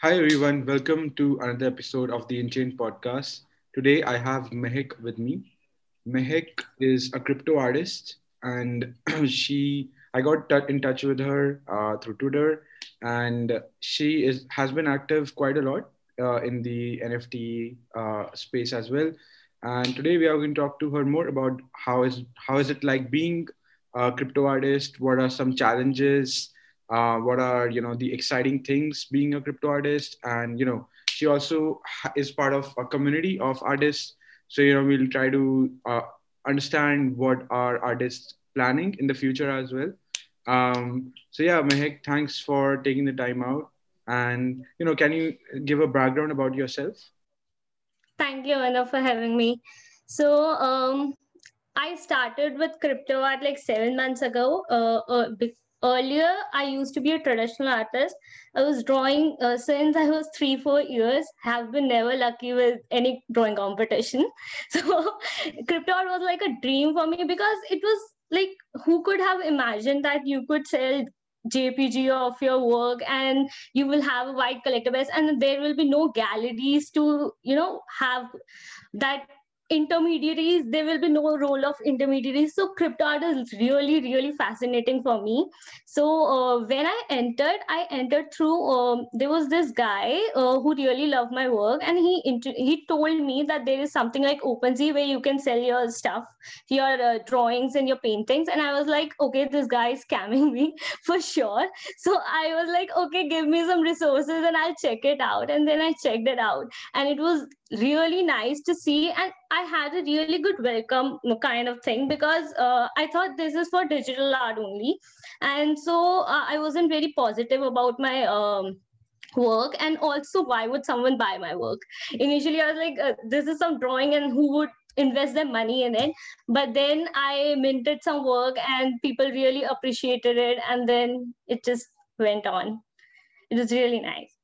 Hi everyone, welcome to another episode of the Inchain podcast. Today I have Mehek with me. Mehek is a crypto artist, and she I got t- in touch with her uh, through Twitter, and she is has been active quite a lot uh, in the NFT uh, space as well. And today we are going to talk to her more about how is how is it like being a crypto artist? What are some challenges? Uh, what are you know the exciting things being a crypto artist. And you know she also is part of a community of artists. So you know we'll try to uh, understand what are artists planning in the future as well. Um, so yeah mehek thanks for taking the time out. And you know can you give a background about yourself? Thank you anna for having me. So um, i started with crypto art like seven months ago uh, uh, earlier i used to be a traditional artist. I was drawing uh, since i was three four years have been never lucky with any drawing competition. So crypto art was like a dream for me because it was like who could have imagined that you could sell jpg of your work and you will have a wide collector base and there will be no galleries to you know have that intermediaries there will be no role of intermediaries. So crypto art is really really fascinating for me. So uh, when i entered i entered through um, there was this guy uh, who really loved my work and he he told me that there is something like OpenSea where you can sell your stuff your uh, drawings and your paintings. And i was like okay this guy is scamming me for sure. So i was like okay give me some resources and i'll check it out. And then i checked it out and it was really nice to see and i had a really good welcome kind of thing because uh, i thought this is for digital art only. And so uh, i wasn't very positive about my um, work and also why would someone buy my work? Initially i was like uh, this is some drawing and who would invest their money in it? But then i minted some work and people really appreciated it and then it just went on. It was really nice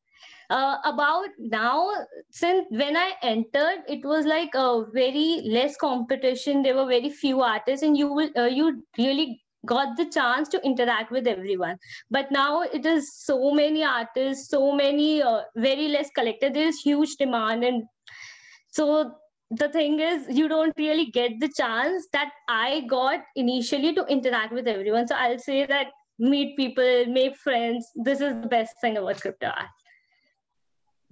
uh, about now since when i entered it was like a very less competition. There were very few artists and you will uh, you really got the chance to interact with everyone. But now it is so many artists so many uh, very less collected. There is huge demand and so the thing is you don't really get the chance that i got initially to interact with everyone. So i'll say that meet people make friends. This is the best thing about crypto art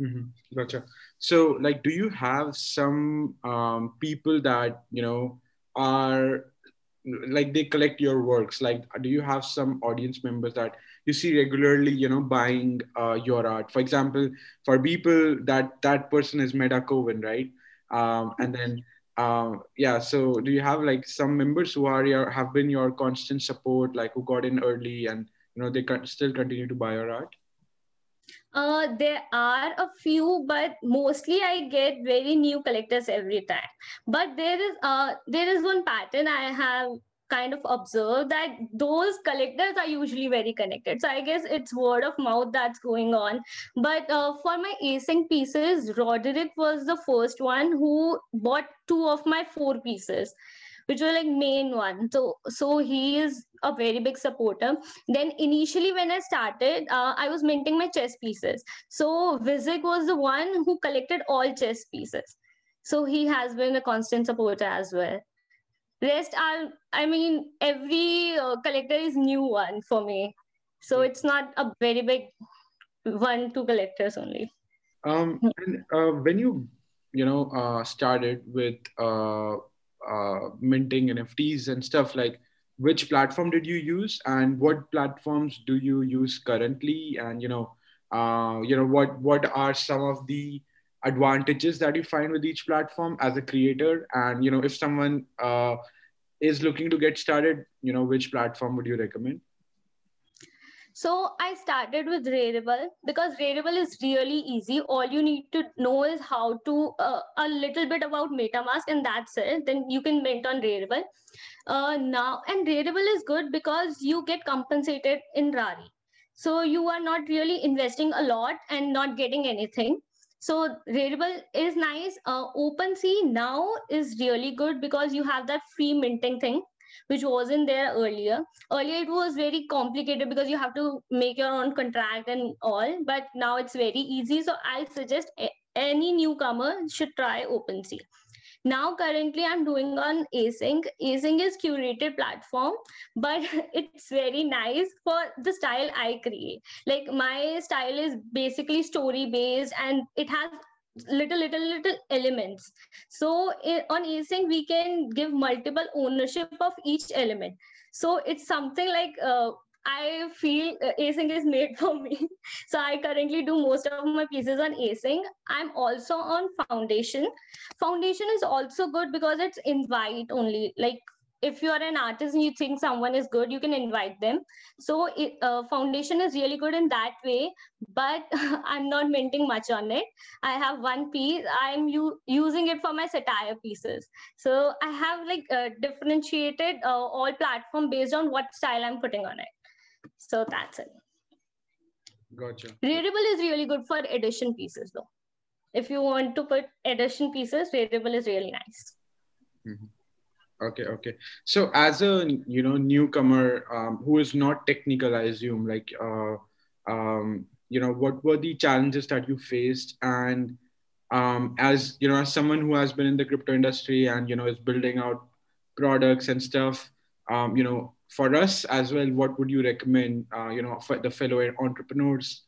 Mm-hmm. Gotcha. So, like, do you have some um, people that you know are like they collect your works? Like, do you have some audience members that you see regularly, you know, buying uh, your art? For example, for Beeple that that person is Metakovan, right? Um, and then, uh, yeah. So, do you have like some members who are your have been your constant support, like who got in early and you know they can still continue to buy your art? Uh, there are a few, but mostly I get very new collectors every time. But there is uh there is one pattern I have kind of observed that those collectors are usually very connected. So I guess it's word of mouth that's going on. But uh, for my async pieces, Roderick was the first one who bought two of my four pieces which were like main one. So so he is a very big supporter. Then initially when i started uh, i was minting my chess pieces. So Vizik was the one who collected all chess pieces. So he has been a constant supporter as well. Rest are i mean every uh, collector is new one for me. So it's not a very big one two collectors only. Um and uh, when you you know uh, started with uh, uh, minting NFTs and stuff like which platform did you use and what platforms do you use currently? And you know uh, you know what what are some of the advantages that you find with each platform as a creator? And you know if someone uh, is looking to get started you know which platform would you recommend so I started with Rarible because Rarible is really easy. All you need to know is how to uh, a little bit about MetaMask, and that's it. Then you can mint on Rarible. Uh, now, and Rarible is good because you get compensated in Rari. So you are not really investing a lot and not getting anything. So Rarible is nice. Uh, OpenSea now is really good because you have that free minting thing which wasn't there earlier. Earlier it was very complicated because you have to make your own contract and all but now it's very easy. So i suggest any newcomer should try OpenSea. Now currently i'm doing on async. Async is curated platform but it's very nice for the style i create. Like my style is basically story based and it has little little little elements so on async we can give multiple ownership of each element so it's something like uh, I feel uh, async is made for me. so I currently do most of my pieces on async. I'm also on foundation. Foundation is also good because it's invite only. Like if you are an artist and you think someone is good you can invite them so it, uh, foundation is really good in that way but i'm not minting much on it i have one piece i'm u- using it for my satire pieces so i have like uh, differentiated uh, all platform based on what style i'm putting on it so that's it. Gotcha. Rarible is really good for edition pieces though. If you want to put edition pieces, Rarible is really nice. Mm-hmm. Okay, okay. So as a you know newcomer um, who is not technical, I assume like uh, um, you know what were the challenges that you faced and um, as you know as someone who has been in the crypto industry and you know is building out products and stuff um, you know for us as well, what would you recommend, uh, you know, for the fellow entrepreneurs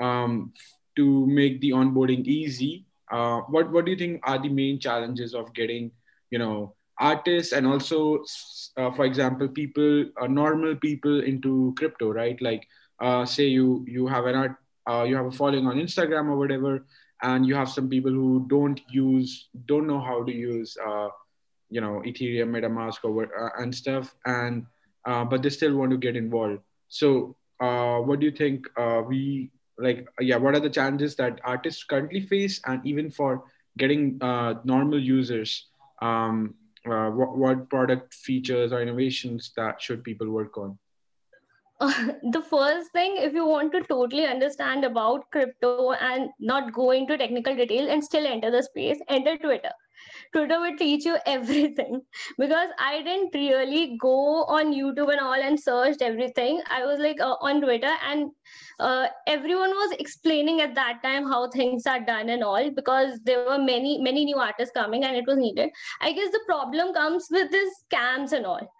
um, to make the onboarding easy? Uh, what What do you think are the main challenges of getting, you know, artists and also, uh, for example, people, uh, normal people into crypto, right? Like, uh, say you you have an art, uh, you have a following on Instagram or whatever, and you have some people who don't use, don't know how to use, you know, Ethereum, MetaMask, or and stuff, and uh, but they still want to get involved. So, uh, what do you think? Uh, we like, yeah, what are the challenges that artists currently face, and even for getting uh, normal users? Um, uh, what, what product features or innovations that should people work on? Uh, the first thing if you want to totally understand about crypto and not go into technical detail and still enter the space enter twitter Twitter would teach you everything because I didn't really go on YouTube and all and searched everything. I was like uh, on Twitter and uh, everyone was explaining at that time how things are done and all because there were many many new artists coming and it was needed. I guess the problem comes with this scams and all.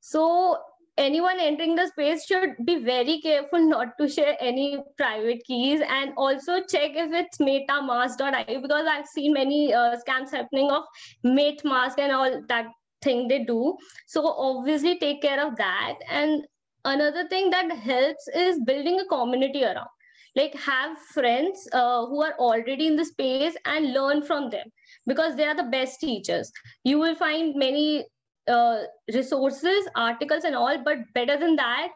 So anyone entering the space should be very careful not to share any private keys and also check if it's metamask.io because I've seen many uh, scams happening of metamask and all that thing they do. So obviously take care of that. And another thing that helps is building a community around. Like have friends uh, who are already in the space and learn from them because they are the best teachers. You will find many uh, resources, articles, and all. But better than that,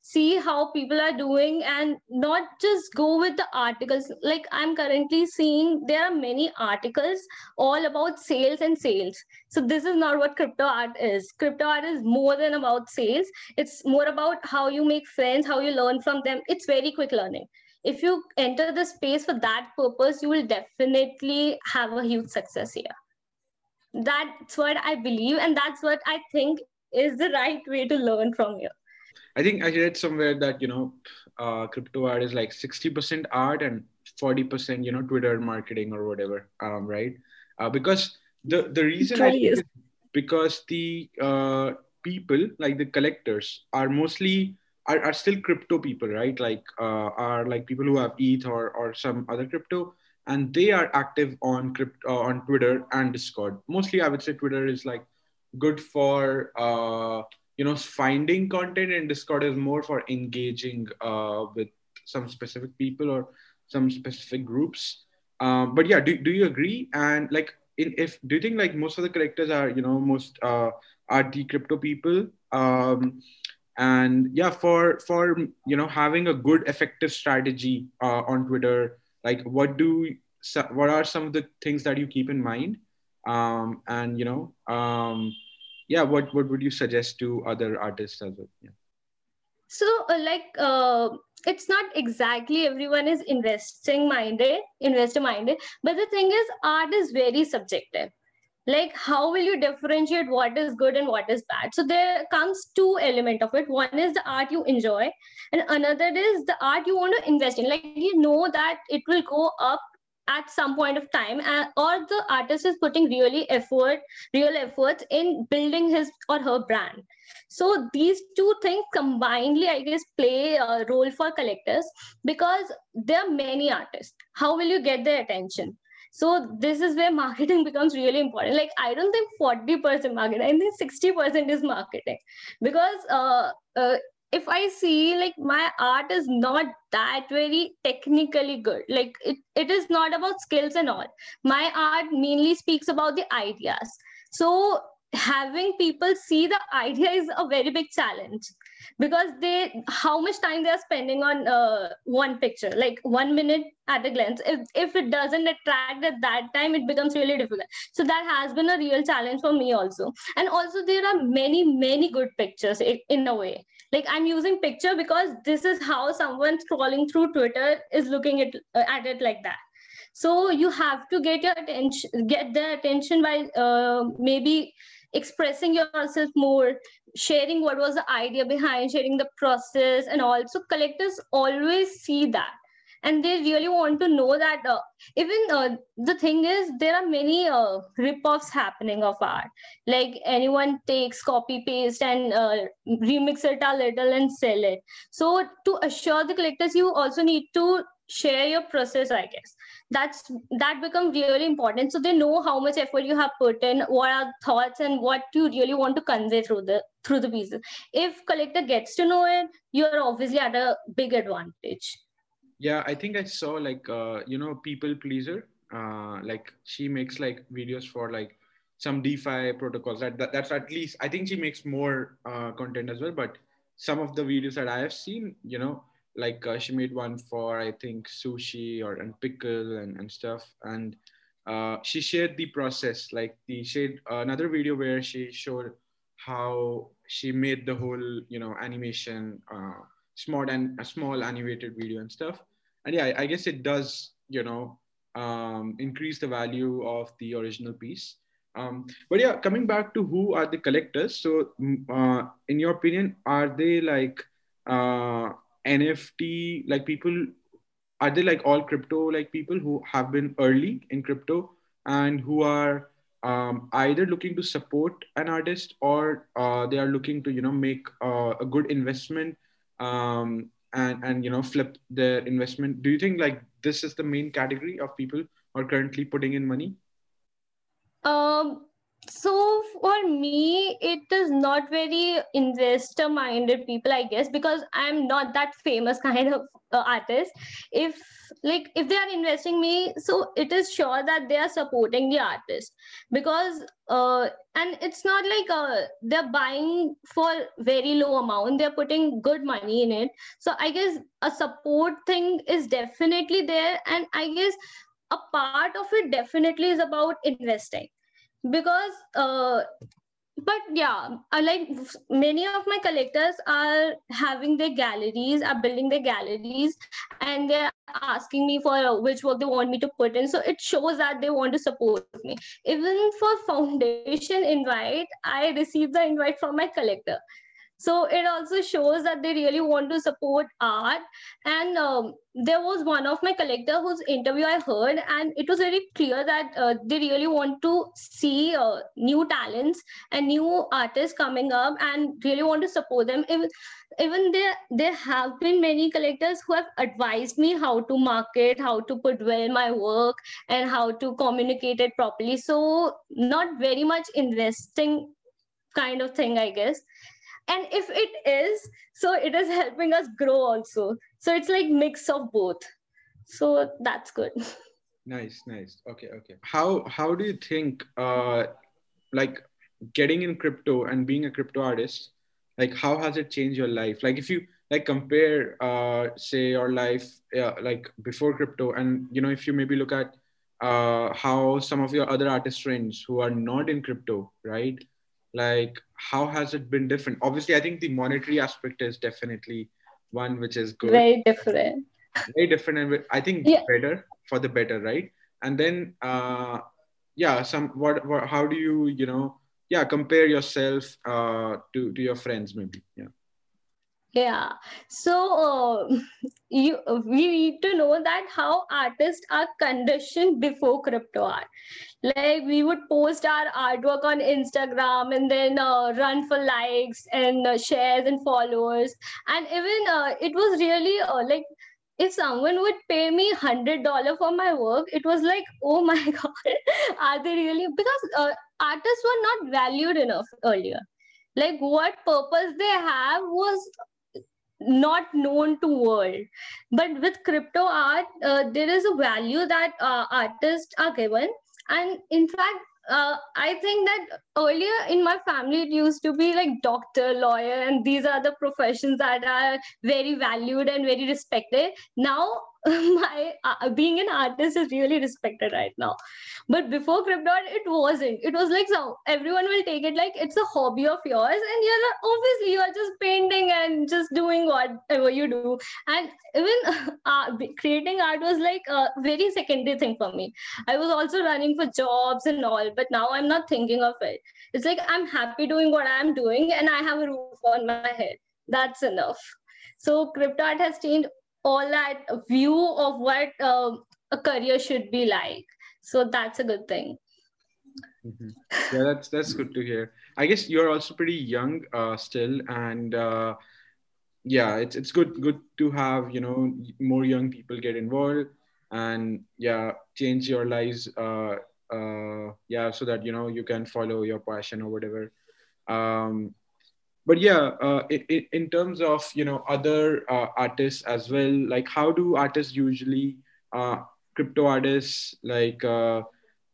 see how people are doing and not just go with the articles. Like I'm currently seeing there are many articles all about sales and sales. So this is not what crypto art is. Crypto art is more than about sales. It's more about how you make friends, how you learn from them. It's very quick learning. If you enter the space for that purpose, you will definitely have a huge success here that's what i believe and that's what i think is the right way to learn from here. I think i read somewhere that you know uh, crypto art is like 60% art and 40% you know twitter marketing or whatever um, right? Uh, because the the reason really is because the uh, people like the collectors are mostly are, are still crypto people right? Like uh, are like people who have eth or or some other crypto and they are active on crypto uh, on Twitter and Discord. Mostly, I would say Twitter is like good for uh, you know finding content, and Discord is more for engaging uh, with some specific people or some specific groups. Um, but yeah, do, do you agree? And like, in, if do you think like most of the collectors are you know most uh, are the crypto people? Um, and yeah, for for you know having a good effective strategy uh, on Twitter like what do what are some of the things that you keep in mind? Um, and you know um, yeah what what would you suggest to other artists as well? Yeah. so uh, like uh, it's not exactly everyone is investing minded investor minded but the thing is art is very subjective like how will you differentiate what is good and what is bad? So there comes two element of it. One is the art you enjoy and another is the art you want to invest in. Like you know that it will go up at some point of time or the artist is putting really effort real efforts in building his or her brand. So these two things combinedly i guess play a role for collectors because there are many artists. How will you get their attention so this is where marketing becomes really important. Like i don't think 40% marketing i think 60% is marketing. Because uh, uh, if i see like my art is not that very technically good. Like it, it is not about skills and all. My art mainly speaks about the ideas. So having people see the idea is a very big challenge because they how much time they are spending on uh, one picture like one minute at a glance if, if it doesn't attract at that time it becomes really difficult. So that has been a real challenge for me also. And also there are many many good pictures in a way. Like i'm using picture because this is how someone scrolling through twitter is looking at, uh, at it like that. So you have to get your attention get their attention by uh, maybe expressing yourself more sharing what was the idea behind sharing the process and also collectors always see that. And they really want to know that uh, even uh, the thing is there are many uh, rip-offs happening of art. Like anyone takes copy paste and uh, remix it a little and sell it. So to assure the collectors you also need to share your process i guess. That's that become really important. So they know how much effort you have put in what are thoughts and what you really want to convey through the through the pieces. If collector gets to know it you're obviously at a big advantage. Yeah i think i saw like uh, you know pplpleasr uh, like she makes like videos for like some defi protocols. That, that that's at least i think she makes more uh, content as well but some of the videos that i have seen you know like uh, she made one for i think sushi or and pickle and, and stuff. And uh, she shared the process like the shared uh, another video where she showed how she made the whole you know animation uh, small and a small animated video and stuff. And yeah i guess it does you know um, increase the value of the original piece. Um, but yeah coming back to who are the collectors so mm, uh, in your opinion are they like uh, nft like people are they like all crypto like people who have been early in crypto and who are um, either looking to support an artist or uh, they are looking to you know make uh, a good investment um, and and you know flip their investment? Do you think like this is the main category of people are currently putting in money so for me it is not very investor minded people i guess because i'm not that famous kind of uh, artist. If like if they are investing me so it is sure that they are supporting the artist. Because uh and it's not like uh they're buying for very low amount. They're putting good money in it. So i guess a support thing is definitely there. And i guess a part of it definitely is about investing because uh, but yeah I like many of my collectors are having their galleries are building their galleries and they're asking me for which work they want me to put in. So it shows that they want to support me. Even for foundation invite i received the invite from my collector so it also shows that they really want to support art. And um, there was one of my collector whose interview i heard and it was very clear that uh, they really want to see uh, new talents and new artists coming up and really want to support them. Even, even there there have been many collectors who have advised me how to market how to put well my work and how to communicate it properly. So not very much investing kind of thing i guess and if it is so it is helping us grow also. So it's like mix of both. So that's good. Nice nice. Okay okay. How how do you think uh like getting in crypto and being a crypto artist like how has it changed your life? Like if you like compare uh say your life uh, like before crypto and you know if you maybe look at uh how some of your other artist friends who are not in crypto right like how has it been different? Obviously i think the monetary aspect is definitely one which is good. Very different. Very different and i think yeah. better for the better right? And then uh yeah some what, what how do you you know yeah compare yourself uh to to your friends maybe? Yeah yeah so uh, you we need to know that how artists are conditioned before crypto art like we would post our artwork on instagram and then uh, run for likes and uh, shares and followers and even uh, it was really uh, like if someone would pay me hundred dollar for my work, it was like, oh my god, are they really? Because uh, artists were not valued enough earlier. Like what purpose they have was not known to world but with crypto art uh, there is a value that uh, artists are given and in fact uh, I think that earlier in my family it used to be like doctor, lawyer, and these are the professions that are very valued and very respected. Now my uh, being an artist is really respected right now. But before crypto it wasn't. It was like so everyone will take it like it's a hobby of yours and you're not, obviously you are just painting and just doing whatever you do. And even uh, creating art was like a very secondary thing for me. I was also running for jobs and all but now i'm not thinking of it. It's like i'm happy doing what i'm doing and i have a roof on my head. That's enough. So crypto art has changed all that view of what uh, a career should be like. So that's a good thing. Mm-hmm. yeah that's that's good to hear. I guess you're also pretty young uh, still and uh, yeah it's it's good good to have you know more young people get involved and yeah change your lives uh, uh, yeah so that you know you can follow your passion or whatever. Um, but yeah uh, in, in terms of you know other uh, artists as well like how do artists usually uh, crypto artists like uh,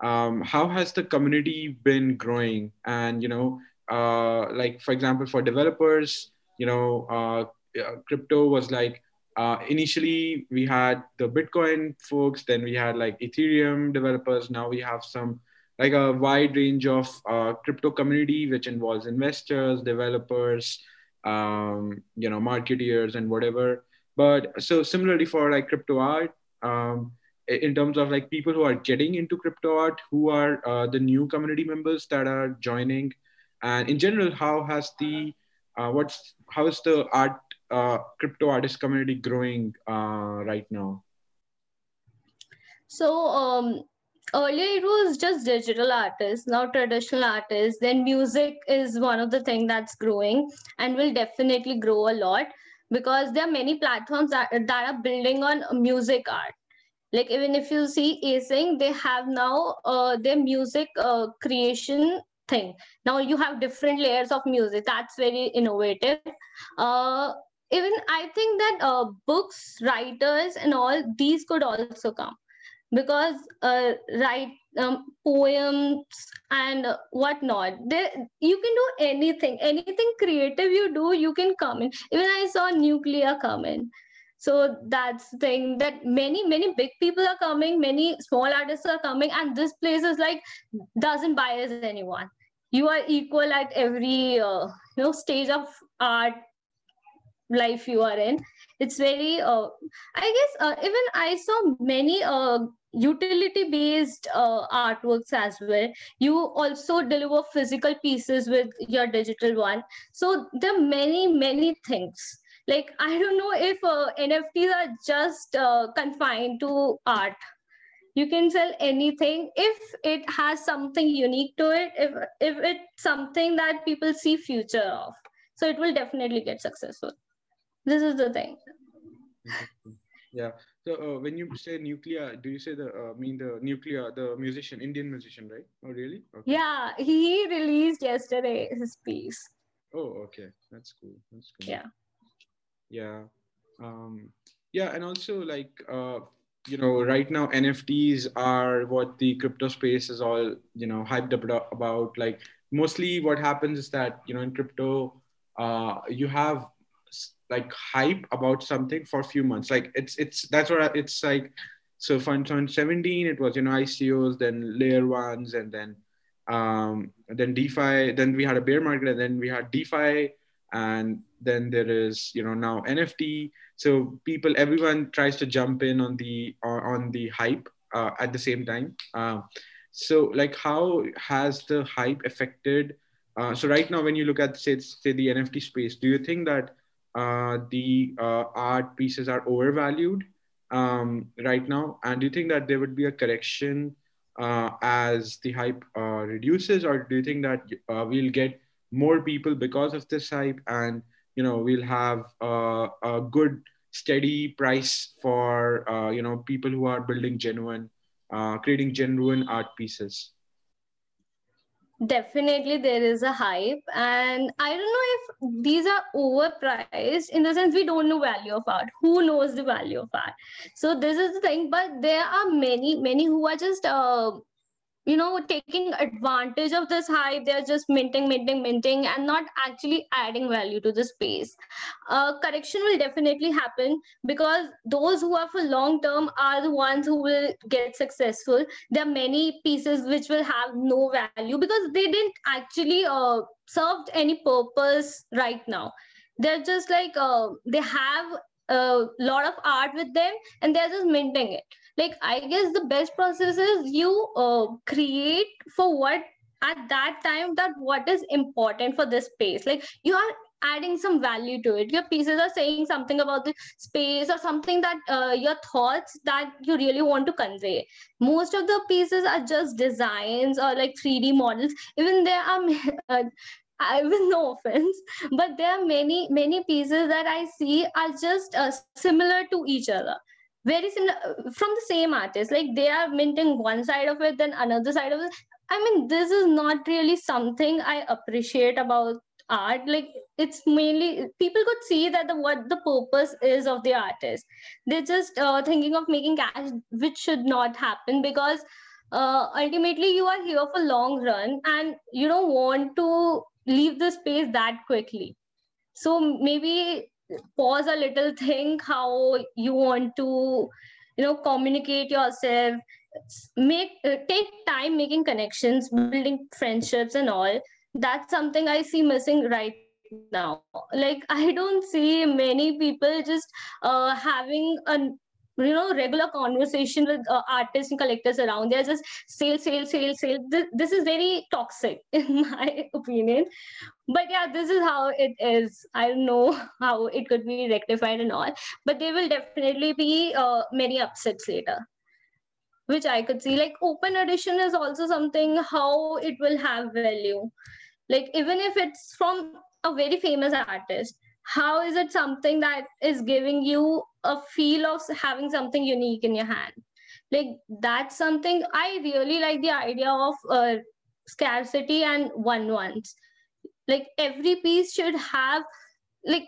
um, how has the community been growing? And you know uh, like for example for developers you know uh, crypto was like initially we had the bitcoin folks then we had like ethereum developers. Now we have some like a wide range of uh, crypto community which involves investors developers um, you know marketeers and whatever. But so similarly for like crypto art um, in terms of like people who are getting into crypto art who are uh, the new community members that are joining. And in general how has the uh, what's how is the art uh, crypto artist community growing uh, right now? So um, earlier it was just digital artists now traditional artists. Then music is one of the thing that's growing and will definitely grow a lot because there are many platforms that, that are building on music art. Like even if you see async they have now uh, their music uh, creation thing. Now you have different layers of music. That's very innovative. Uh, even i think that uh, books writers and all these could also come because uh, write um, poems and whatnot they, you can do anything. Anything creative you do you can come in. Even i saw Nucleya come in. So that's the thing that many many big people are coming many small artists are coming and this place is like doesn't bias anyone. You are equal at every uh, you know stage of art life you are in. It's very uh, i guess uh, even i saw many uh, utility based uh, artworks as well. You also deliver physical pieces with your digital one. So there are many many things. Like i don't know if uh, nfts are just uh, confined to art. You can sell anything. If it has something unique to it if if it's something that people see future of so it will definitely get successful. This is the thing. Yeah so uh, when you say Nucleya, do you say the uh, mean the Nucleya, the musician, Indian musician, right? Oh, really? Okay. Yeah, he released yesterday his piece. Oh, okay, that's cool. That's cool. Yeah. Yeah. Um, yeah, and also like uh, you know, right now NFTs are what the crypto space is all you know hyped up about. Like mostly, what happens is that you know in crypto, uh, you have like hype about something for a few months. Like it's it's that's what it's like. So for 2017, it was you know ICOs, then layer ones, and then um, then DeFi. Then we had a bear market, and then we had DeFi, and then there is you know now NFT. So people, everyone tries to jump in on the on the hype uh, at the same time. Uh, so like how has the hype affected uh, so right now when you look at say, say the nft space do you think that uh, the uh, art pieces are overvalued um, right now. And do you think that there would be a correction uh, as the hype uh, reduces? Or do you think that uh, we'll get more people because of this hype and you know we'll have a good steady price for you know people who are building genuine creating genuine art pieces? Definitely, there is a hype, and I don't know these are overpriced in the sense we don't know value of art. Who knows the value of art? So this is the thing. But there are many, many who are just uh, you know taking advantage of this hype they're just minting minting minting and not actually adding value to the space. Uh, correction will definitely happen because those who are for long term are the ones who will get successful. There are many pieces which will have no value because they didn't actually uh, served any purpose right now. They're just like uh, they have a lot of art with them and they're just minting it like i guess the best process is you uh, create for what at that time that what is important for this space. Like you are adding some value to it. Your pieces are saying something about the space or something that uh, your thoughts that you really want to convey. Most of the pieces are just designs or like 3d models. Even there are uh, I, with no offense, but there are many many pieces that I see are just uh, similar to each other very similar from the same artist like they are minting one side of it then another side of it. I mean this is not really something i appreciate about art. Like it's mainly people could see that the what the purpose is of the artist. They're just uh, thinking of making cash which should not happen because uh, ultimately you are here for long run and you don't want to leave the space that quickly. So maybe pause a little think how you want to you know communicate yourself. Make uh, take time making connections building friendships and all. That's something i see missing right now. Like i don't see many people just uh, having a you know regular conversation with uh, artists and collectors around they're just sale sale sale sale. This, this is very toxic in my opinion. But yeah this is how it is. I don't know how it could be rectified and all. But there will definitely be uh, many upsets later which i could see. Like open edition is also something how it will have value. Like even if it's from a very famous artist how is it something that is giving you a feel of having something unique in your hand? Like that's something i really like the idea of uh, scarcity and one ones like every piece should have like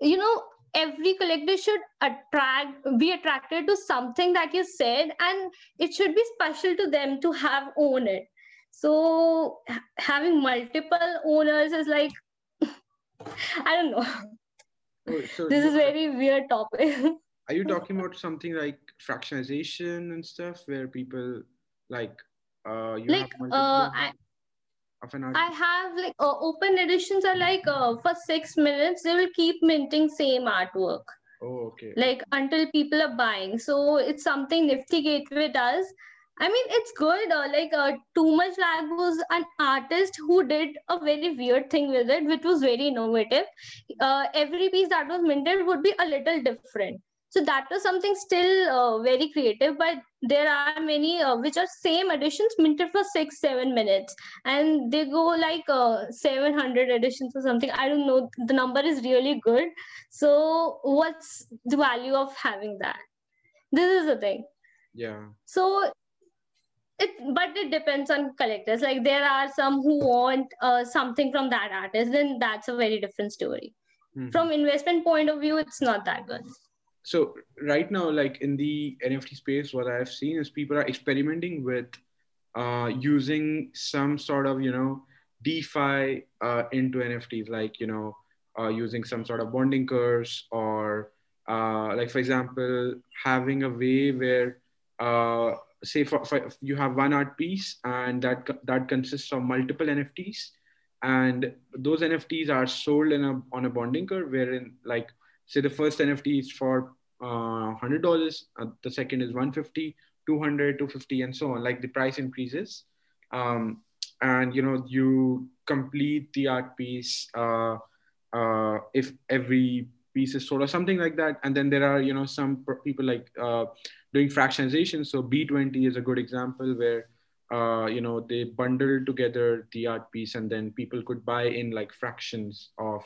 you know every collector should attract be attracted to something that you said and it should be special to them to have own it. So having multiple owners is like I don't know. Oh, so this is very weird topic. are you talking about something like fractionalization and stuff where people like uh you like have uh I, of an I have like uh, open editions are like uh, for six minutes they will keep minting same artwork. Oh, okay. Like until people are buying. So it's something Nifty Gateway does I mean, it's good. Uh, like, uh, Too Much Lag was an artist who did a very weird thing with it, which was very innovative. Uh, every piece that was minted would be a little different. So that was something still uh, very creative, but there are many uh, which are same editions minted for six, seven minutes, and they go like uh, 700 editions or something. I don't know. The number is really good. So what's the value of having that? This is the thing. Yeah. So it but it depends on collectors. Like there are some who want uh, something from that artist then that's a very different story. Mm-hmm. from investment point of view it's not that good. So right now like in the nft space what i've seen is people are experimenting with uh, using some sort of you know defi uh, into nfts like you know uh, using some sort of bonding curves or uh, like for example having a way where uh, say for, for, you have one art piece and that that consists of multiple nfts and those nfts are sold in a on a bonding curve wherein like say the first nft is for uh, $100 uh, the second is 150 200 250 and so on. Like the price increases. Um, and you know you complete the art piece uh, uh, if every piece is sold or something like that and then there are you know some people like uh, doing fractionization. so b20 is a good example where uh, you know they bundled together the art piece and then people could buy in like fractions of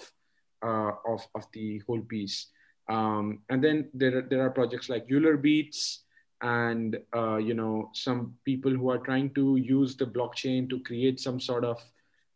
uh, of of the whole piece um, and then there there are projects like Euler Beats and uh, you know some people who are trying to use the blockchain to create some sort of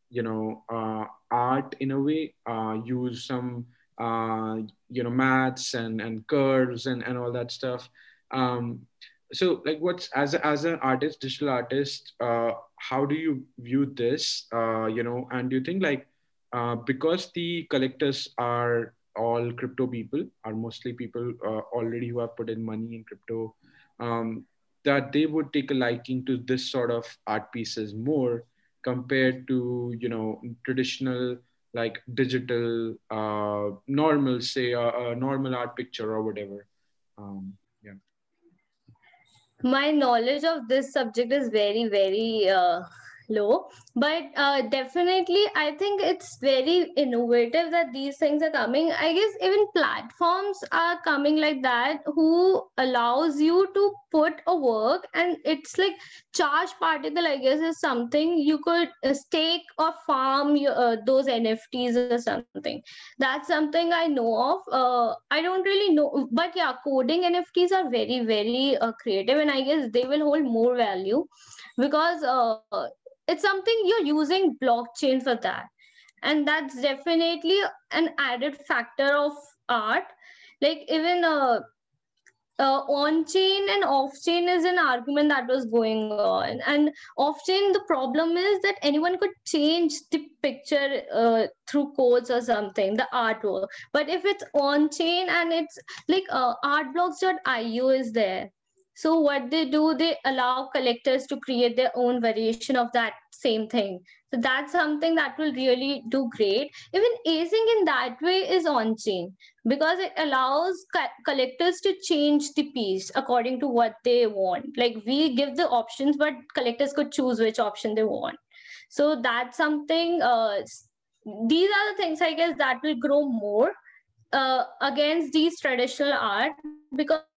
you know uh, art in a way uh, use some uh, you know maths and and curves and and all that stuff. Um, so like what's as a, as an artist digital artist uh, how do you view this uh, you know and do you think like uh, because the collectors are all crypto people are mostly people uh, already who have put in money in crypto um, that they would take a liking to this sort of art pieces more compared to you know traditional like digital uh, normal say a, a normal art picture or whatever. Um, yeah. My knowledge of this subject is very very uh, low. But uh, definitely i think it's very innovative that these things are coming. I guess even platforms are coming like that who allows you to put a work and it's like charge particle i guess is something you could stake or farm your, uh, those nfts or something. That's something i know of. Uh, i don't really know but yeah coding nfts are very very uh, creative and i guess they will hold more value because uh, it's something you're using blockchain for that. And that's definitely an added factor of art. Like even uh, uh, on chain and off chain is an argument that was going on. And off chain the problem is that anyone could change the picture uh, through codes or something the artwork. But if it's on chain and it's like uh, artblocks.io is there so what they do, they allow collectors to create their own variation of that same thing. So that's something that will really do great. Even async in that way is on chain because it allows co- collectors to change the piece according to what they want. Like we give the options, but collectors could choose which option they want. So that's something. Uh, these are the things I guess that will grow more uh, against these traditional art because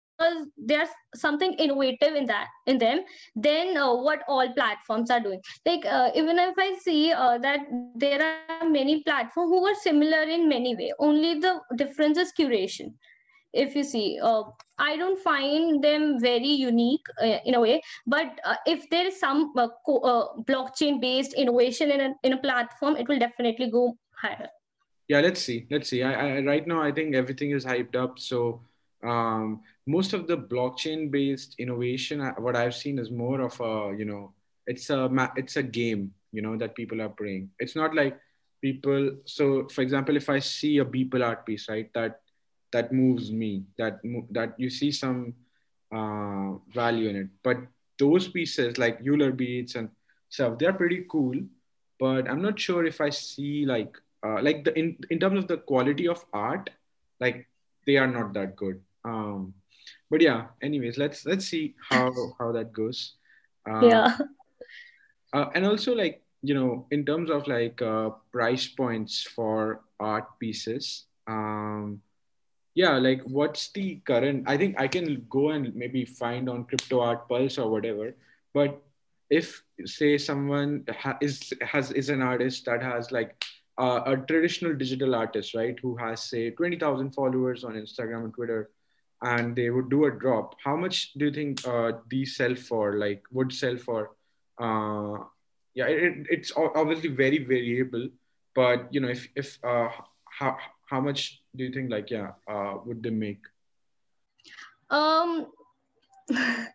there's something innovative in that in them then uh, what all platforms are doing. Like uh, even if i see uh, that there are many platforms who are similar in many way only the difference is curation. If you see uh, i don't find them very unique uh, in a way but uh, if there is some blockchain based innovation in a, in a platform it will definitely go higher. Yeah let's see let's see. I, I right now i think everything is hyped up so um, most of the blockchain based innovation uh, what i've seen is more of a you know it's a it's a game you know that people are playing. It's not like people so for example if i see a beeple art piece right that that moves me that that you see some uh, value in it. But those pieces like Euler beats and stuff they're pretty cool but i'm not sure if i see like uh, like the in, in terms of the quality of art like they are not that good. Um but yeah anyways let's let's see how how that goes. Um, yeah. uh, and also like you know in terms of like uh, price points for art pieces um yeah like what's the current i think i can go and maybe find on crypto art pulse or whatever but if say someone ha- is has is an artist that has like uh, a traditional digital artist right who has say 20000 followers on instagram and twitter and they would do a drop. How much do you think uh, these sell for? Like would sell for uh, yeah it, it's obviously very variable but you know if if uh, how how much do you think like yeah uh, would they make? Um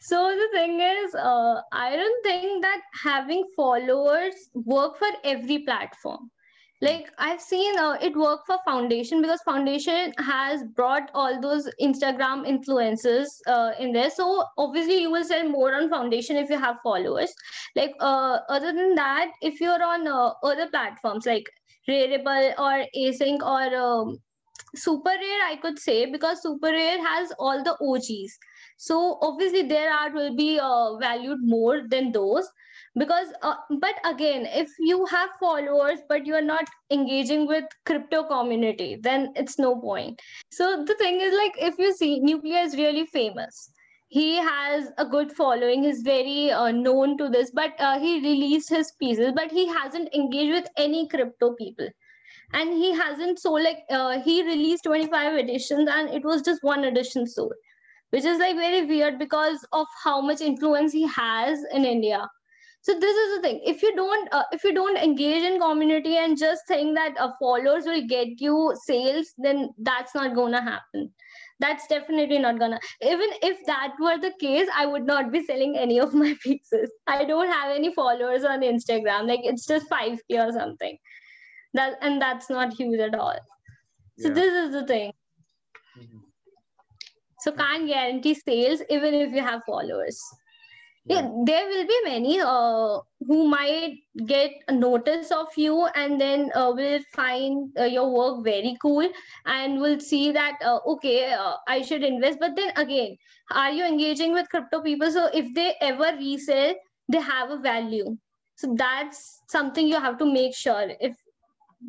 so the thing is uh, i don't think that having followers work for every platform like i've seen uh, it work for foundation because foundation has brought all those instagram influencers uh, in there. So obviously you will sell more on foundation if you have followers. Like uh, other than that if you're on uh, other platforms like Rarible or async or um, super rare i could say because super rare has all the og's so obviously their art will be uh, valued more than those because uh, but again if you have followers but you're not engaging with crypto community then it's no point. So the thing is like if you see Nucleya is really famous. He has a good following. He's very uh, known to this but uh, he released his pieces but he hasn't engaged with any crypto people. And he hasn't sold like uh, he released 25 editions and it was just one edition sold which is like very weird because of how much influence he has in india so this is the thing. If you don't uh, if you don't engage in community and just think that uh, followers will get you sales then that's not gonna happen. That's definitely not gonna even if that were the case i would not be selling any of my pieces. I don't have any followers on instagram like it's just 5k or something. That and that's not huge at all. So Yeah. this is the thing. Mhm. so can't guarantee sales even if you have followers yeah, there will be many uh, who might get a notice of you and then uh, will find uh, your work very cool and will see that uh, okay uh, i should invest. But then again are you engaging with crypto people? So if they ever resell they have a value. So that's something you have to make sure if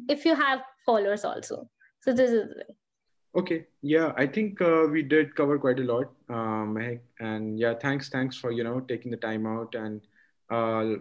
if you have followers also. So this is. Okay, yeah, I think uh, we did cover quite a lot, um, and yeah, thanks, thanks for you know taking the time out, and uh,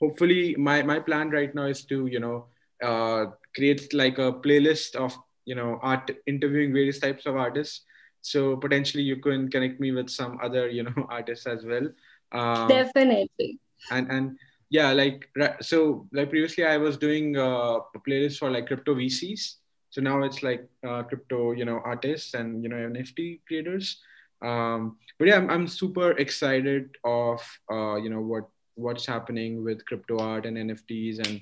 hopefully, my my plan right now is to you know uh, create like a playlist of you know art interviewing various types of artists. So potentially, you can connect me with some other you know artists as well. Um, definitely. and and yeah like so like previously i was doing uh, a playlist for like crypto vcs so now it's like uh, crypto you know artists and you know nft creators. Um but yeah i'm, I'm super excited of uh you know what what's happening with crypto art and nfts and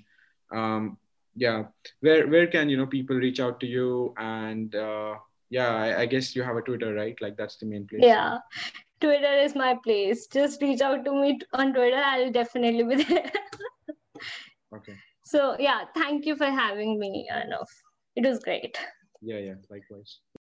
um yeah where where can you know people reach out to you? And uh yeah I, I guess you have a twitter right? Like that's the main place. Yeah. Twitter is my place. Just reach out to me on twitter. I'll definitely be there. Okay. So yeah thank you for having me enough it was great. Yeah yeah likewise